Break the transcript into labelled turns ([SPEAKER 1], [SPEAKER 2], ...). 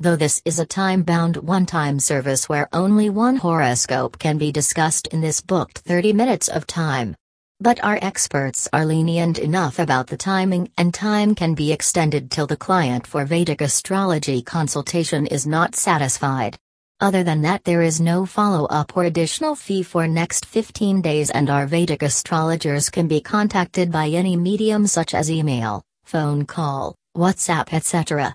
[SPEAKER 1] though this is a time bound one time service where only one horoscope can be discussed in this booked 30 minutes of time. But our experts are lenient enough about the timing, and time can be extended till the client for Vedic astrology consultation is not satisfied. Other than that, there is no follow up or additional fee for next 15 days, and our Vedic astrologers can be contacted by any medium such as email, phone call, WhatsApp, etc.